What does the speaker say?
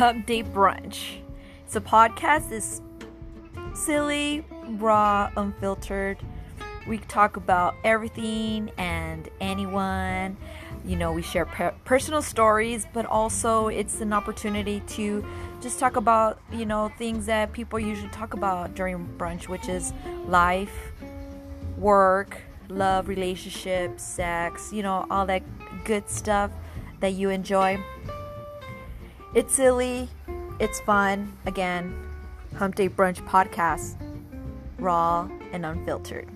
Day Brunch. It's a podcast. It's silly, raw, unfiltered. We talk about everything and anyone. You know, we share per- personal stories, but also it's an opportunity to just talk about, you know, things that people usually talk about during brunch, which is life, work, love, relationships, sex, you know, all that good stuff that you enjoy. It's silly, it's fun. Again, Hump Day Brunch podcast, raw and unfiltered.